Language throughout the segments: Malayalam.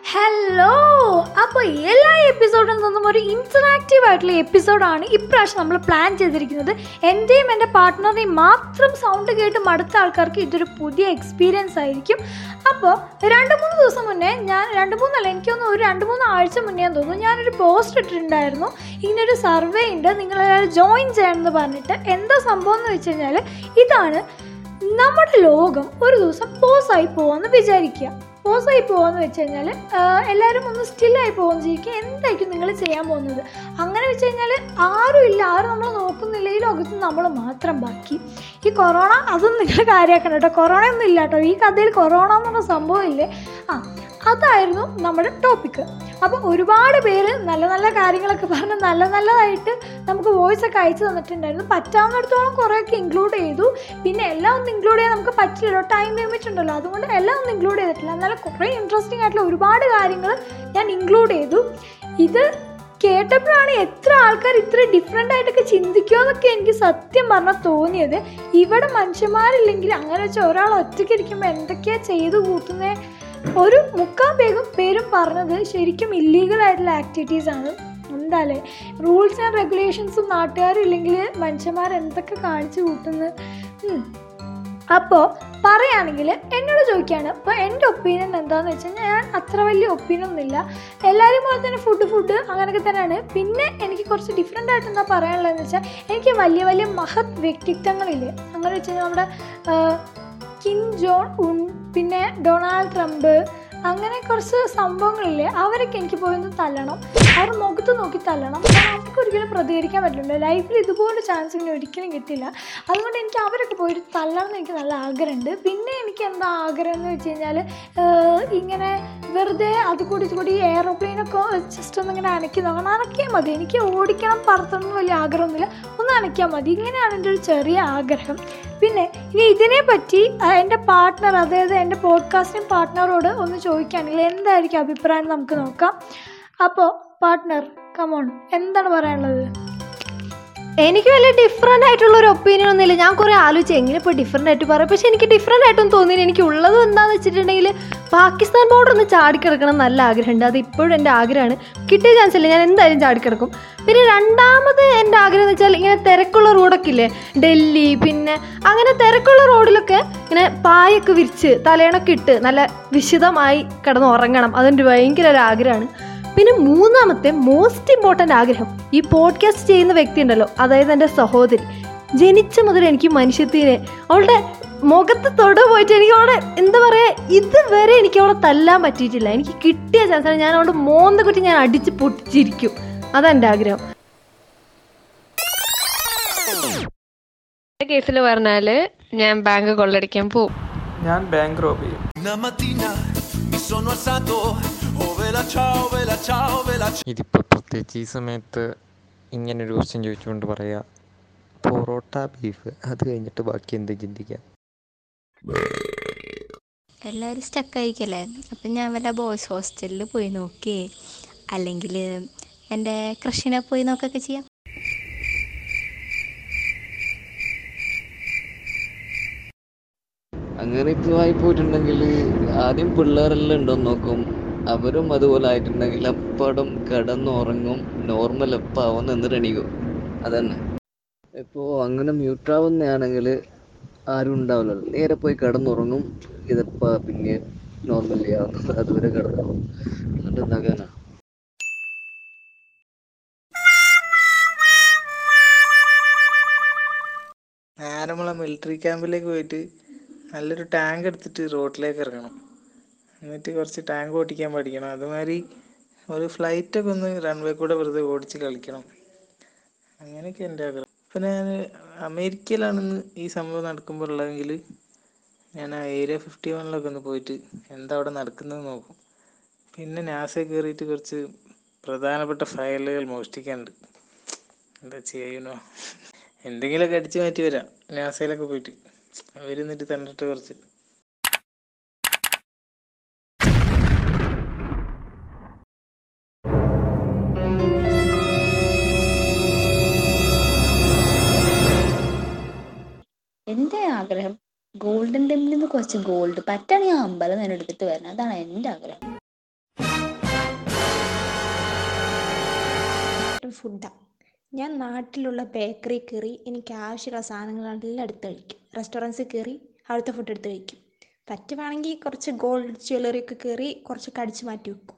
ഹലോ അപ്പോൾ എല്ലാ എപ്പിസോഡിൽ നിന്നും ഒരു ഇന്ററാക്റ്റീവ് ആയിട്ടുള്ള എപ്പിസോഡാണ് ഇപ്രാവശ്യം നമ്മൾ പ്ലാൻ ചെയ്തിരിക്കുന്നത്. എന്റെയും എന്റെ പാർട്ട്ണറിനെയും മാത്രം സൗണ്ട് കേട്ട് മടുത്ത ആൾക്കാർക്ക് ഇതൊരു പുതിയ എക്സ്പീരിയൻസ് ആയിരിക്കും. അപ്പോൾ രണ്ട് മൂന്ന് ദിവസം മുന്നേ ഞാൻ രണ്ട് മൂന്നല്ല എനിക്കൊന്ന് ഒരു രണ്ട് മൂന്ന് ആഴ്ച മുന്നേ തോന്നുന്നു ഞാനൊരു പോസ്റ്റ് ഇട്ടിട്ടുണ്ടായിരുന്നു. ഇങ്ങനൊരു സർവേ ഉണ്ട് നിങ്ങളെല്ലാവരും ജോയിൻ ചെയ്യണമെന്ന് പറഞ്ഞിട്ട്. എന്താ സംഭവം എന്ന് വെച്ച് കഴിഞ്ഞാൽ ഇതാണ് നമ്മുടെ ലോകം ഒരു ദിവസം പോസായി പോവാന്ന് വിചാരിക്കുക. പോസായി പോകുമെന്ന് വെച്ച് കഴിഞ്ഞാൽ എല്ലാവരും ഒന്ന് സ്റ്റില്ലായി പോകുമെന്ന് വിചാരിക്കുക എന്തായിരിക്കും നിങ്ങൾ ചെയ്യാൻ പോകുന്നത്? അങ്ങനെ വെച്ച് കഴിഞ്ഞാൽ ആരും ഇല്ല. ആരും നമ്മൾ നോക്കുന്നില്ല. ഈ ലോകത്ത് നമ്മൾ മാത്രം ബാക്കി. ഈ കൊറോണ അതൊന്നും നിങ്ങൾ കാര്യമാക്കണം കേട്ടോ. കൊറോണ ഒന്നും ഇല്ല കേട്ടോ ഈ കഥയിൽ കൊറോണ എന്നുള്ള സംഭവം ഇല്ലേ? ആ അതായിരുന്നു നമ്മുടെ ടോപ്പിക്ക് അപ്പോൾ ഒരുപാട് പേര് നല്ല നല്ല കാര്യങ്ങളൊക്കെ പറഞ്ഞ് നല്ല നല്ലതായിട്ട് നമുക്ക് വോയിസ് ഒക്കെ അയച്ചു തന്നിട്ടുണ്ടായിരുന്നു. പറ്റാവുന്നിടത്തോളം കുറേയൊക്കെ ഇൻക്ലൂഡ് ചെയ്തു. പിന്നെ എല്ലാം ഒന്നും ഇൻക്ലൂഡ് ചെയ്യാൻ നമുക്ക് പറ്റില്ലല്ലോ. ടൈം ലിമിറ്റ് ഉണ്ടല്ലോ. അതുകൊണ്ട് എല്ലാം ഒന്നും ഇൻക്ലൂഡ് ചെയ്തിട്ടില്ല. എന്നാലും കുറേ ഇൻട്രസ്റ്റിംഗ് ആയിട്ടുള്ള ഒരുപാട് കാര്യങ്ങൾ ഞാൻ ഇൻക്ലൂഡ് ചെയ്തു. ഇത് കേട്ടപ്പോഴാണ് എത്ര ആൾക്കാർ ഇത്ര ഡിഫറെന്റ് ആയിട്ടൊക്കെ ചിന്തിക്കുമോ എന്നൊക്കെ എനിക്ക് സത്യം പറഞ്ഞാൽ തോന്നിയത്. ഇവിടെ മനുഷ്യന്മാരില്ലെങ്കിൽ അങ്ങനെ വെച്ചാൽ ഒരാൾ ഒറ്റയ്ക്ക് ഇരിക്കുമ്പോൾ എന്തൊക്കെയാണ് ചെയ്തു കൂട്ടുന്നത് ഒരു മുക്കാൽ പേരും പേരും പറഞ്ഞത് ശരിക്കും ഇല്ലീഗൽ ആയിട്ടുള്ള ആക്ടിവിറ്റീസ് ആണ്. എന്താല്ലേ? റൂൾസ് ആൻഡ് റെഗുലേഷൻസും നാട്ടുകാരില്ലെങ്കിൽ മനുഷ്യന്മാർ എന്തൊക്കെ കാണിച്ചു കൂട്ടുന്നത് അപ്പോൾ പറയുകയാണെങ്കിൽ എന്നോട് ചോദിക്കുകയാണ് അപ്പോൾ എന്റെ ഒപ്പീനിയൻ എന്താണെന്ന് വെച്ചാൽ ഞാൻ അത്ര വലിയ ഒപ്പീനിയൻ ഒന്നുമില്ല. എല്ലാവരും പോലെ തന്നെ ഫുഡ് ഫുഡ് അങ്ങനെയൊക്കെ തന്നെയാണ്. പിന്നെ എനിക്ക് കുറച്ച് ഡിഫറെന്റ് ആയിട്ട് എന്താ പറയാനുള്ളതെന്ന് വെച്ചാൽ എനിക്ക് വലിയ വലിയ മഹത് വ്യക്തിത്വങ്ങളില്ലേ? അങ്ങനെ വെച്ച് കഴിഞ്ഞാൽ നമ്മുടെ കിം ജോൺ ഉൺ പിന്നെ ഡൊണാൾഡ് ട്രംപ് അങ്ങനെ കുറച്ച് സംഭവങ്ങളില്ലേ അവരൊക്കെ എനിക്ക് പോയി ഒന്ന് തല്ലണം. അവർ മുഖത്ത് നോക്കി തല്ലണം. അവർക്ക് ഒരിക്കലും പ്രതികരിക്കാൻ പറ്റില്ല. ലൈഫിൽ ഇതുപോലെ ചാൻസ് ഇനി ഒരിക്കലും കിട്ടില്ല അതുകൊണ്ട് എനിക്ക് അവരൊക്കെ പോയി തല്ലണം എന്ന് എനിക്ക് നല്ല ആഗ്രഹമുണ്ട്. പിന്നെ എനിക്ക് എന്താ ആഗ്രഹം എന്ന് വെച്ച് കഴിഞ്ഞാൽ ഇങ്ങനെ വെറുതെ അത് കൂടി ഇത് കൂടി എയറോപ്ലെയിനൊക്കെ ജസ്റ്റ് ഒന്ന് ഇങ്ങനെ അനക്കി നോക്കണം. അനക്കിയാൽ മതി. എനിക്ക് ഓടിക്കണം പറത്തണം എന്ന് വലിയ ആഗ്രഹമൊന്നുമില്ല. ഒന്ന് അനക്കിയാൽ മതി. ഇങ്ങനെയാണ് എന്റെ ഒരു ചെറിയ ആഗ്രഹം. പിന്നെ ഇനി ഇതിനെ പറ്റി എന്റെ പാർട്ട്ണർ അതായത് എന്റെ പോഡ്കാസ്റ്റിംഗ് പാർട്ട്ണറോട് ഒന്ന് ചോദിക്കുകയാണെങ്കിൽ എന്തായിരിക്കും അഭിപ്രായം നമുക്ക് നോക്കാം. അപ്പോൾ പാർട്ട്ണർ കമോൺ എന്താണ് പറയാനുള്ളത്? എനിക്ക് വലിയ ഡിഫറെന്റ് ആയിട്ടുള്ള ഒരു ഒപ്പീനിയൻ ഒന്നുമില്ല ഞാൻ കുറേ ആലോചിച്ചു എങ്ങനെ ഇപ്പോൾ ഡിഫറെന്റ് ആയിട്ട് പറയാം. പക്ഷേ എനിക്ക് ഡിഫറെന്റ് ആയിട്ടൊന്നും തോന്നിയില്ല. എനിക്ക് ഉള്ളത് എന്താണെന്ന് വെച്ചിട്ടുണ്ടെങ്കിൽ പാകിസ്ഥാൻ ബോർഡർ ഒന്ന് ചാടിക്കിടക്കണം നല്ല ആഗ്രഹമുണ്ട്. അത് ഇപ്പോഴും എന്റെ ആഗ്രഹമാണ്. കിട്ടിയ ചാൻസ് ഇല്ല. ഞാൻ എന്തായാലും ചാടിക്കിടക്കും പിന്നെ രണ്ടാമത് എന്റെ ആഗ്രഹം എന്ന് വെച്ചാൽ ഇങ്ങനെ തിരക്കുള്ള റോഡൊക്കെ ഇല്ലേ? ഡൽഹി പിന്നെ അങ്ങനെ തിരക്കുള്ള റോഡിലൊക്കെ ഇങ്ങനെ പായൊക്കെ വിരിച്ച് തലേണൊക്കെ ഇട്ട് നല്ല വിശദമായി കിടന്ന് ഉറങ്ങണം. അതെന്റെ ഭയങ്കര ഒരു ആഗ്രഹമാണ്. പിന്നെ മൂന്നാമത്തെ മോസ്റ്റ് ഇമ്പോർട്ടന്റ് ആഗ്രഹം ഈ പോഡ്കാസ്റ്റ് ചെയ്യുന്ന വ്യക്തി ഉണ്ടല്ലോ അതായത് എന്റെ സഹോദരി. ജനിച്ച മുതൽ എനിക്ക് മനുഷ്യത്തിനെ അവളുടെ മുഖത്ത് തൊട പോയിട്ട് എനിക്ക് അവളെ എന്താ പറയുക ഇതുവരെ എനിക്ക് അവളെ തല്ലാൻ പറ്റിയിട്ടില്ല. എനിക്ക് കിട്ടിയ ചാൻസാണ് ഞാൻ അവളുടെ മോന്ത കുറ്റി ഞാൻ അടിച്ച് പൊട്ടിച്ചിരിക്കും. അതെന്റെ എന്റെ ആഗ്രഹം. കേസിൽ പറഞ്ഞാൽ ഞാൻ ബാങ്ക് കൊള്ളടിക്കാൻ പോവും. ഞാൻ ബാങ്ക് റോബ് ചെയ്യും. ഇതിപ്പോൾ പ്രത്യേകിച്ച് ഈ സമയത്ത് ഇങ്ങനൊരു ക്വസ്റ്റ്യൻ ചോദിച്ചുകൊണ്ട് പറയാ പൊറോട്ട ബീഫ് അത് കഴിഞ്ഞിട്ട് ബാക്കി എന്ത് ചിന്തിക്കാം? എല്ലാവരും സ്റ്റക്കായിരിക്കല്ലേ അപ്പം ഞാൻ വല്ല ബോയ്സ് ഹോസ്റ്റലിൽ പോയി നോക്കി. അല്ലെങ്കിൽ എന്റെ ക്രഷിനെ പോയി നോക്കൊക്കെ ചെയ്യാം. അങ്ങനെ ഇപ്പോൾ ആയി പോയിട്ടുണ്ടെങ്കിൽ ആദ്യം പിള്ളേരെല്ലാം ഉണ്ടോ നോക്കും. അവരും അതുപോലെ ആയിട്ടുണ്ടെങ്കിൽ അപ്പടം കിടന്നുറങ്ങും നോർമൽ ആവും എന്നിട്ട് എണീക്കും അതന്നെ. ഇപ്പോൾ അങ്ങനെ മ്യൂട്ടാവുന്നതാണെങ്കിൽ ആരും ഉണ്ടാവില്ലല്ലോ. നേരെ പോയി കിടന്നുറങ്ങും ഇതെപ്പാ പിന്നെ നോർമലി ആവുന്നത് അതുവരെ കിടന്നുറങ്ങും എന്നിട്ട് എന്താക്കാനാ നേരെ നമ്മളെ മിലിറ്ററി ക്യാമ്പിലേക്ക് പോയിട്ട് നല്ലൊരു ടാങ്ക് എടുത്തിട്ട് റോഡിലേക്ക് ഇറങ്ങണം. എന്നിട്ട് കുറച്ച് ടാങ്ക് ഓടിക്കാൻ പഠിക്കണം. അതുമാതിരി ഒരു ഫ്ലൈറ്റൊക്കെ ഒന്ന് റൺവേ കൂടെ വെറുതെ ഓടിച്ച് കളിക്കണം. അങ്ങനെയൊക്കെ എന്റെ ആഗ്രഹം. അപ്പം ഞാൻ അമേരിക്കയിലാണെന്ന് ഈ സംഭവം നടക്കുമ്പോൾ ഉള്ളതെങ്കിൽ ഞാൻ ആ ഏരിയ ഫിഫ്റ്റി വണ്ണിലൊക്കെ ഒന്ന് പോയിട്ട് എന്താ അവിടെ നടക്കുന്നത് നോക്കും. പിന്നെ നാസ കയറിയിട്ട് കുറച്ച് പ്രധാനപ്പെട്ട ഫയലുകൾ മോഷ്ടിക്കാനുണ്ട്. എന്താ ചെയ്യണോ എന്തെങ്കിലുമൊക്കെ അടിച്ചു മാറ്റി വരാം. നാസയിലൊക്കെ പോയിട്ട്. അവരിന്നിട്ട് തന്നിട്ട് കുറച്ച്. ഗോൾഡൻ ടെമ്പിളിൽ നിന്ന് കുറച്ച് ഗോൾഡ് പറ്റുകയാണെങ്കിൽ ആ അമ്പലം തന്നെ എടുത്തിട്ട് വരണം. അതാണ് എന്റെ ആഗ്രഹം. ഫുഡാണ് ഞാൻ നാട്ടിലുള്ള ബേക്കറി കയറി എനിക്ക് ആവശ്യമുള്ള സാധനങ്ങളെല്ലാം എടുത്ത് കഴിക്കും. റെസ്റ്റോറൻസിൽ കയറി അവിടുത്തെ ഫുഡ് എടുത്ത് കഴിക്കും. പറ്റുവാണെങ്കിൽ കുറച്ച് ഗോൾഡ് ജ്വല്ലറി ഒക്കെ കയറി കുറച്ച് കടിച്ചു മാറ്റി വെക്കും.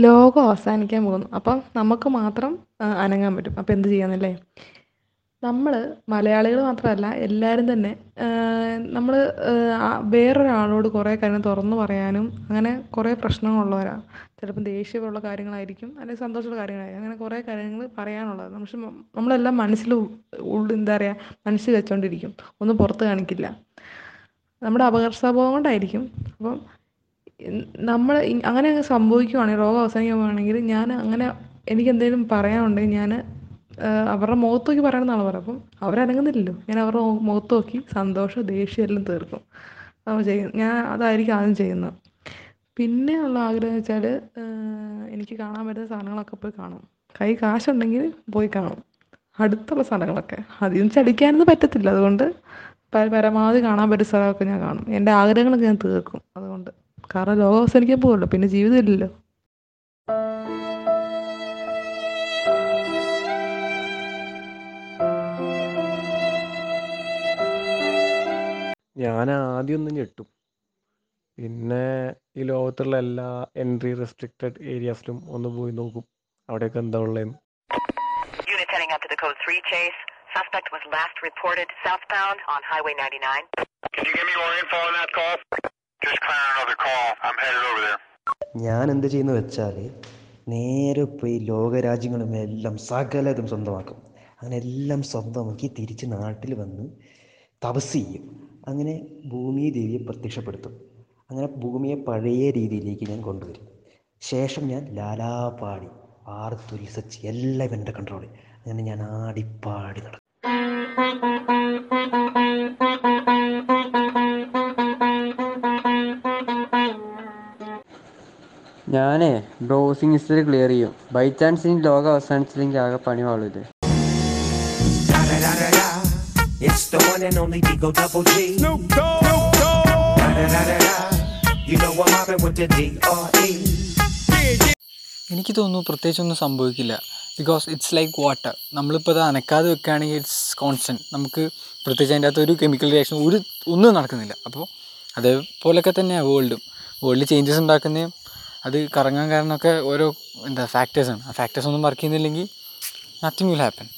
ലോകം അവസാനിക്കാൻ പോകുന്നു. അപ്പം നമുക്ക് മാത്രം അനങ്ങാൻ പറ്റും. അപ്പം എന്ത് ചെയ്യാന്നല്ലേ? നമ്മൾ മലയാളികൾ മാത്രമല്ല എല്ലാവരും തന്നെ നമ്മൾ വേറൊരാളോട് കുറേ കാര്യം തുറന്നു പറയാനും അങ്ങനെ കുറേ പ്രശ്നങ്ങളുള്ളവരാണ് ചിലപ്പം ദേഷ്യമുള്ള കാര്യങ്ങളായിരിക്കും അല്ലെങ്കിൽ സന്തോഷമുള്ള കാര്യങ്ങളായിരിക്കും. അങ്ങനെ കുറേ കാര്യങ്ങൾ പറയാനുള്ളത് പക്ഷെ നമ്മളെല്ലാം മനസ്സിൽ എന്താ പറയുക മനസ്സിൽ വെച്ചുകൊണ്ടിരിക്കും ഒന്നും പുറത്ത് കാണിക്കില്ല. നമ്മുടെ അപകർഷാബോധം കൊണ്ടായിരിക്കും. അപ്പം നമ്മൾ അങ്ങനെ സംഭവിക്കുവാണെങ്കിൽ രോഗം അവസാനിക്കുവാണെങ്കിൽ ഞാൻ അങ്ങനെ എനിക്ക് എന്തെങ്കിലും പറയാനുണ്ടെങ്കിൽ ഞാൻ അവരുടെ മുഖത്ത് നോക്കി പറയണമെന്നാണ് പറയുക അപ്പം അവരനങ്ങുന്നില്ലല്ലോ. ഞാൻ അവരുടെ മുഖത്ത് നോക്കി സന്തോഷം ദേഷ്യം എല്ലാം തീർക്കും. അപ്പോൾ ചെയ്യും ഞാൻ അതായിരിക്കും ആദ്യം ചെയ്യുന്നത്. പിന്നെ ഉള്ള ആഗ്രഹം എന്ന് വെച്ചാൽ എനിക്ക് കാണാൻ പറ്റുന്ന സാധനങ്ങളൊക്കെ പോയി കാണും. കൈ കാശുണ്ടെങ്കിൽ പോയി കാണും. അടുത്തുള്ള സ്ഥലങ്ങളൊക്കെ അധികം ചടിക്കാനൊന്നും പറ്റത്തില്ല. അതുകൊണ്ട് പരമാവധി കാണാൻ പറ്റുന്ന സ്ഥലമൊക്കെ ഞാൻ കാണും. എന്റെ ആഗ്രഹങ്ങളൊക്കെ ഞാൻ തീർക്കും. അതുകൊണ്ട് കാരണം ലോകം അവസാനിക്കാൻ പോകുമല്ലോ പിന്നെ ജീവിതം ഞാൻ ആദ്യം ഒന്നും ഞെട്ടും. പിന്നെ ഈ ലോകത്തുള്ള എല്ലാ എൻട്രി റെസ്ട്രിക്റ്റഡ് ഏരിയാസിലും ഒന്ന് പോയി നോക്കും. അവിടെയൊക്കെ എന്താ ഉള്ളതെന്ന് ഞാൻ എന്ത് ചെയ്യുന്ന വെച്ചാൽ നേരെ പോയി ലോകരാജ്യങ്ങളും എല്ലാം സകലതും സ്വന്തമാക്കും. അങ്ങനെ എല്ലാം സ്വന്തമാക്കി തിരിച്ച് നാട്ടിൽ വന്ന് തപസ് ചെയ്യും. അങ്ങനെ ഭൂമി ദേവിയെ പ്രത്യക്ഷപ്പെടുത്തും. അങ്ങനെ ഭൂമിയെ പഴയ രീതിയിലേക്ക് ഞാൻ കൊണ്ടുവരും. ശേഷം ഞാൻ ലാലാപാടി ആർത്തുല്ലസിച്ച് എല്ലാം എന്റെ കൺട്രോളിൽ അങ്ങനെ ഞാൻ ആടിപ്പാടി നടക്കും ഞാനേ ബ്രൗസിംഗ് ഹിസ്റ്ററി ക്ലിയർ ചെയ്യും. ബൈ ചാൻസ് ഇനി ലോകം അവസാനിച്ചില്ലെങ്കിൽ ആകെ പണി വാളൂല്ലേ It's the one and only Digo Double G. Snoop Dogg. Da da da da da. You know I'm mobbing with the D-R-E. എനിക്ക് തോന്നുന്നു പ്രത്യേകിച്ചൊന്നും സംഭവിക്കില്ല ബിക്കോസ് ഇറ്റ്സ് ലൈക്ക് വാട്ടർ നമ്മളിപ്പോൾ അത് അനക്കാതെ വെക്കുകയാണെങ്കിൽ ഇറ്റ്സ് കോൺസ്റ്റന്റ് നമുക്ക് പ്രത്യേകിച്ച് അതിന്റെ അകത്ത് ഒരു കെമിക്കൽ റിയാക്ഷൻ ഒരു ഒന്നും നടക്കുന്നില്ല അപ്പോൾ അതേപോലൊക്കെ തന്നെയാണ് വേൾഡും വേൾഡിൽ ചേഞ്ചസ് ഉണ്ടാക്കുന്നതും അത് കറങ്ങാൻ കാരണമൊക്കെ ഓരോ എന്താ ഫാക്ടേഴ്സാണ് ആ ഫാക്ടേഴ്സ് ഒന്നും വർക്ക് ചെയ്യുന്നില്ലെങ്കിൽ നത്തിങ് വിൽ ഹാപ്പൻ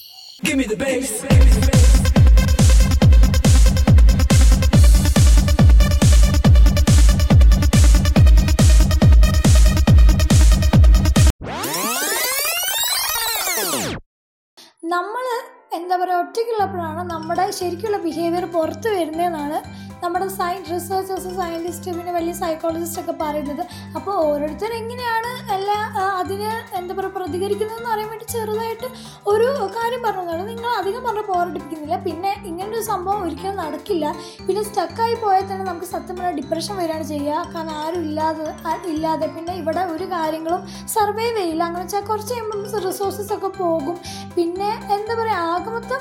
നമ്മൾ എന്താ പറയുക ഒറ്റയ്ക്കുള്ളപ്പോഴാണ് നമ്മുടെ ശരിക്കുള്ള ബിഹേവിയർ പുറത്ത് വരുന്നതെന്നാണ് നമ്മുടെ സയൻ റിസർച്ചേഴ്സ് സയന്റിസ്റ്റ് പിന്നെ വലിയ സൈക്കോളജിസ്റ്റ് ഒക്കെ പറയുന്നത് അപ്പോൾ ഓരോരുത്തർ എങ്ങനെയാണ് എല്ലാ അതിന് എന്താ പറയുക പ്രതികരിക്കുന്നതെന്ന് അറിയാൻ വേണ്ടി ചെറുതായിട്ട് ഒരു കാര്യം പറഞ്ഞതാണ് നിങ്ങൾ അധികം പറഞ്ഞ് പോരടിപ്പിക്കുന്നില്ല. പിന്നെ ഇങ്ങനൊരു സംഭവം ഒരിക്കലും നടക്കില്ല. പിന്നെ സ്റ്റക്കായി പോയാൽ തന്നെ നമുക്ക് സത്യം പറഞ്ഞാൽ ഡിപ്രഷൻ വരികയാണ് ചെയ്യുക. കാരണം ആരും ഇല്ലാതെ ഇല്ലാതെ പിന്നെ ഇവിടെ ഒരു കാര്യങ്ങളും സർവൈവ് ചെയ്യില്ല. അങ്ങനെ വെച്ചാൽ കുറച്ച് റിസോഴ്സസ് ഒക്കെ പോകും. പിന്നെ എന്താ പറയുക ആകെ മൊത്തം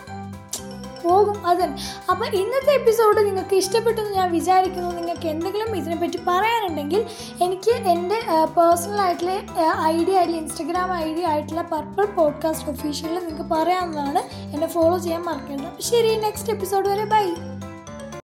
പോകും അത് അപ്പം ഇന്നത്തെ എപ്പിസോഡ് നിങ്ങൾക്ക് ഇഷ്ടപ്പെട്ടെന്ന് ഞാൻ വിചാരിക്കുന്നു. നിങ്ങൾക്ക് എന്തെങ്കിലും ഇതിനെപ്പറ്റി പറയാനുണ്ടെങ്കിൽ എനിക്ക് എന്റെ പേഴ്സണൽ ഐ ഡി ആയിട്ടുള്ള ഇൻസ്റ്റഗ്രാം ഐ ഡി ആയിട്ടുള്ള പർപ്പിൾ പോഡ്കാസ്റ്റ് ഒഫീഷ്യലിൽ നിങ്ങൾക്ക് പറയാവുന്നതാണ്. എന്നെ ഫോളോ ചെയ്യാൻ അപ്പം ശരി നെക്സ്റ്റ് എപ്പിസോഡ് വരെ ബൈ